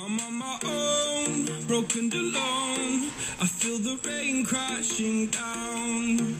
I'm on my own, broken alone. I feel the rain crashing down.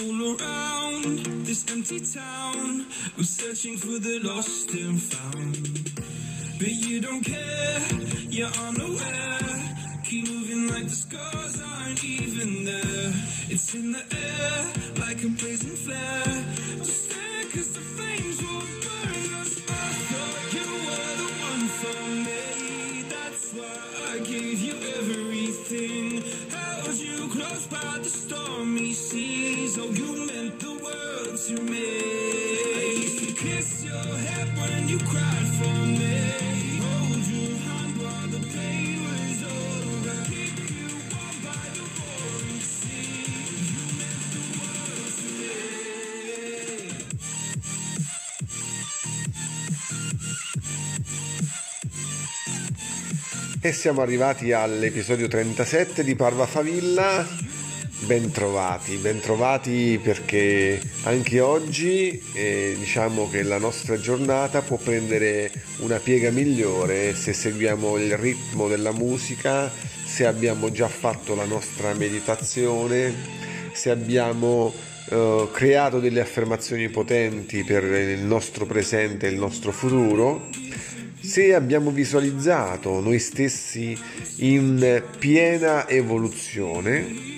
All around this empty town, I'm searching for the lost and found. But you don't care, you're unaware. Keep moving like the scars aren't even there. It's in the air, like a blazing flare. E siamo arrivati all'episodio 37 di Parva Favilla. Bentrovati, bentrovati perché anche oggi eh, diciamo che la nostra giornata può prendere una piega migliore se seguiamo il ritmo della musica, se abbiamo già fatto la nostra meditazione, se abbiamo eh, creato delle affermazioni potenti per il nostro presente e il nostro futuro se abbiamo visualizzato noi stessi in piena evoluzione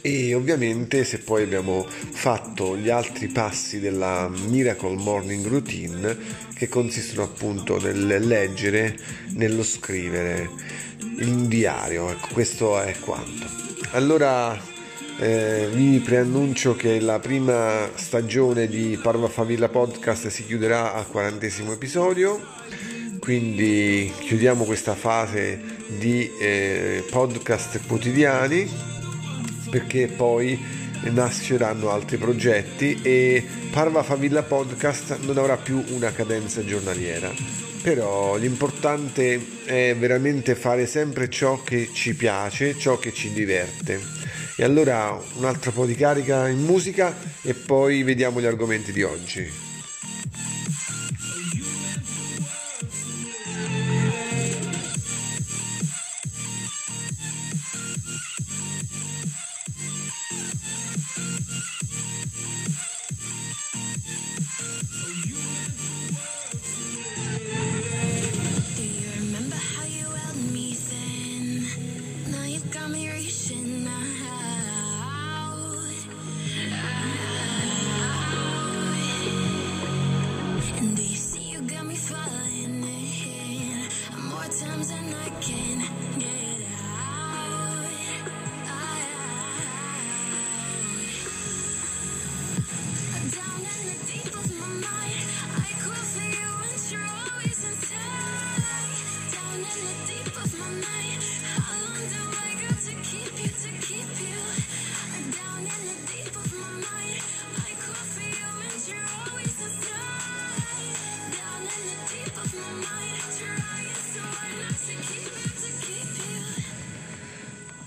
e ovviamente se poi abbiamo fatto gli altri passi della Miracle Morning Routine che consistono appunto nel leggere, nello scrivere, in diario, ecco questo è quanto. Allora eh, vi preannuncio che la prima stagione di Parva Favilla Podcast si chiuderà al quarantesimo episodio quindi chiudiamo questa fase di eh, podcast quotidiani perché poi nasceranno altri progetti e Parva Favilla Podcast non avrà più una cadenza giornaliera. Però l'importante è veramente fare sempre ciò che ci piace ciò che ci diverte. E allora un altro po' di carica in musica e poi vediamo gli argomenti di oggi got me reaching out.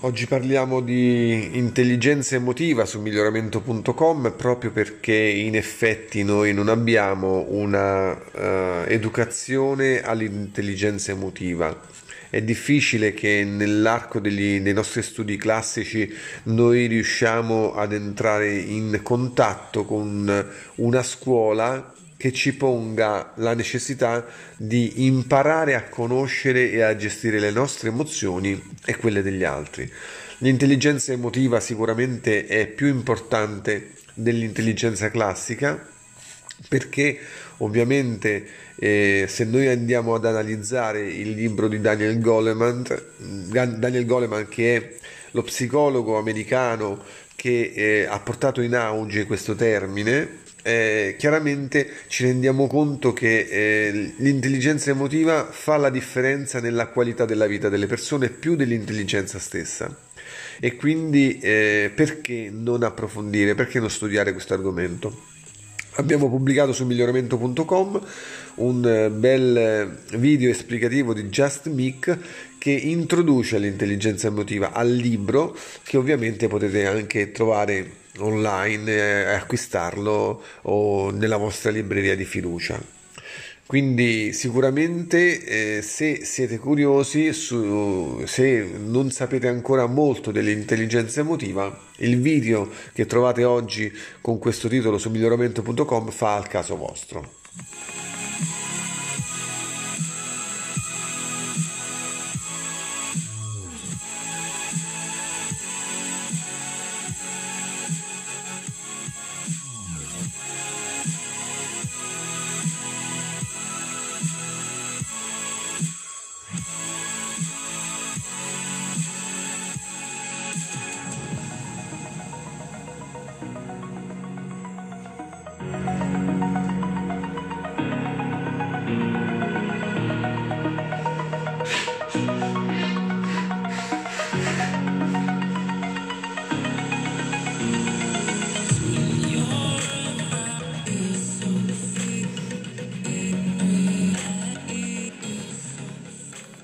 Oggi parliamo di intelligenza emotiva su miglioramento.com proprio perché in effetti noi non abbiamo una eh, educazione all'intelligenza emotiva. È difficile che nell'arco degli- dei nostri studi classici noi riusciamo ad entrare in contatto con una scuola che ci ponga la necessità di imparare a conoscere e a gestire le nostre emozioni e quelle degli altri. L'intelligenza emotiva sicuramente è più importante dell'intelligenza classica perché ovviamente eh, se noi andiamo ad analizzare il libro di Daniel Goleman, Daniel Goleman che è lo psicologo americano che eh, ha portato in auge questo termine, eh, chiaramente ci rendiamo conto che eh, l'intelligenza emotiva fa la differenza nella qualità della vita delle persone più dell'intelligenza stessa. E quindi eh, perché non approfondire, perché non studiare questo argomento? Abbiamo pubblicato su miglioramento.com un eh, bel eh, video esplicativo di Just Mick che introduce l'intelligenza emotiva al libro che ovviamente potete anche trovare online e acquistarlo o nella vostra libreria di fiducia. Quindi sicuramente eh, se siete curiosi, su- se non sapete ancora molto dell'intelligenza emotiva, il video che trovate oggi con questo titolo su miglioramento.com fa al caso vostro.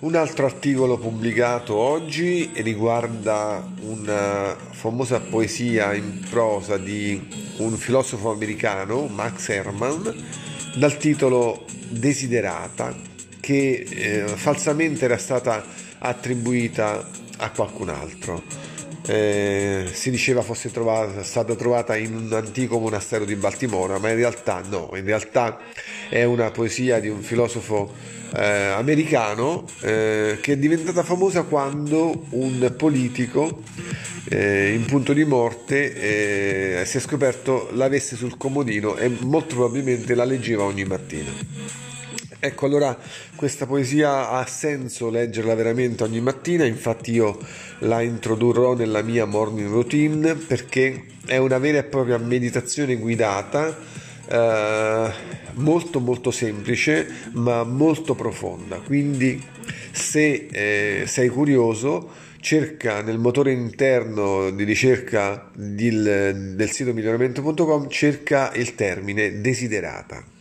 Un altro articolo pubblicato oggi riguarda una famosa poesia in prosa di un filosofo americano, Max Herman, dal titolo Desiderata, che eh, falsamente era stata attribuita a qualcun altro. Eh, si diceva fosse trovata, stata trovata in un antico monastero di Baltimora, ma in realtà no, in realtà è una poesia di un filosofo eh, americano eh, che è diventata famosa quando un politico eh, in punto di morte eh, si è scoperto l'avesse sul comodino e molto probabilmente la leggeva ogni mattina. Ecco, allora questa poesia ha senso leggerla veramente ogni mattina, infatti io la introdurrò nella mia morning routine perché è una vera e propria meditazione guidata, eh, molto molto semplice ma molto profonda. Quindi se eh, sei curioso, cerca nel motore interno di ricerca del, del sito miglioramento.com, cerca il termine desiderata.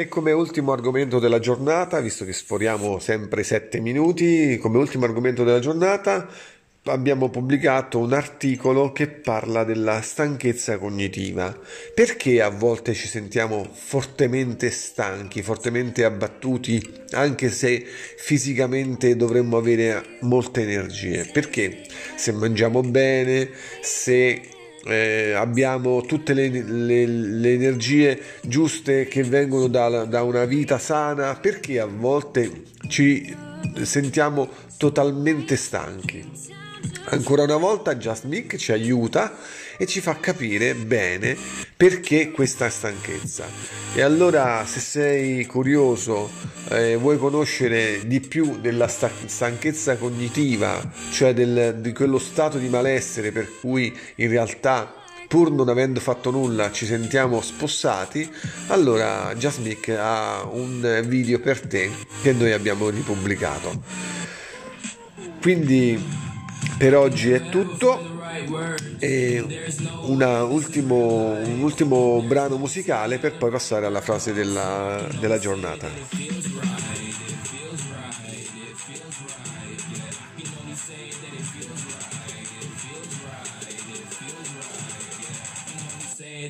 E come ultimo argomento della giornata, visto che sforiamo sempre 7 minuti, come ultimo argomento della giornata abbiamo pubblicato un articolo che parla della stanchezza cognitiva. Perché a volte ci sentiamo fortemente stanchi, fortemente abbattuti, anche se fisicamente dovremmo avere molte energie? Perché se mangiamo bene, se eh, abbiamo tutte le, le- le energie giuste che vengono da, da una vita sana, perché a volte ci sentiamo totalmente stanchi? Ancora una volta Just Mick ci aiuta e ci fa capire bene perché questa stanchezza. E allora se sei curioso, eh, vuoi conoscere di più della sta- stanchezza cognitiva, cioè del- di quello stato di malessere per cui in realtà pur non avendo fatto nulla ci sentiamo spossati, allora Just Mick ha un video per te che noi abbiamo ripubblicato. Quindi per oggi è tutto e ultimo- un ultimo brano musicale per poi passare alla frase della, della giornata.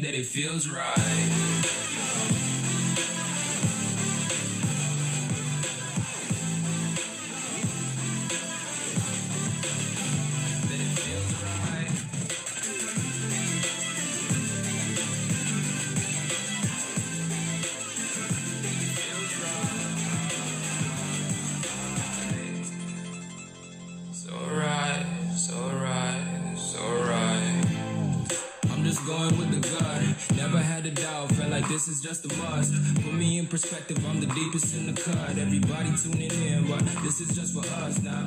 That it feels right. Just a must. Put me in perspective, I'm the deepest in the cut. Everybody tuning in, but this is just for us now.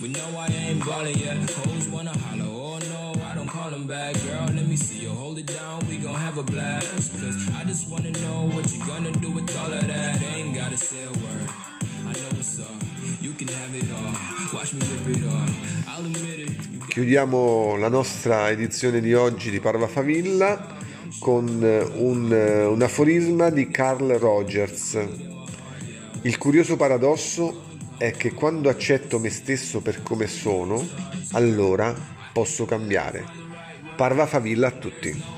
We know I ain't ballin' yet. Hoes wanna holler, oh no, I'm calling back, girl. Let me see you hold it down. We gon' have a blast. Cause I just wanna know what you gonna do with all of that. Ain't gotta say a word. I know what's up. You can have it all. Watch me rip Chiudiamo la nostra edizione di oggi di Parva Favilla con un, un aforisma di Carl Rogers. Il curioso paradosso è che quando accetto me stesso per come sono, allora posso cambiare. Parva Favilla a tutti.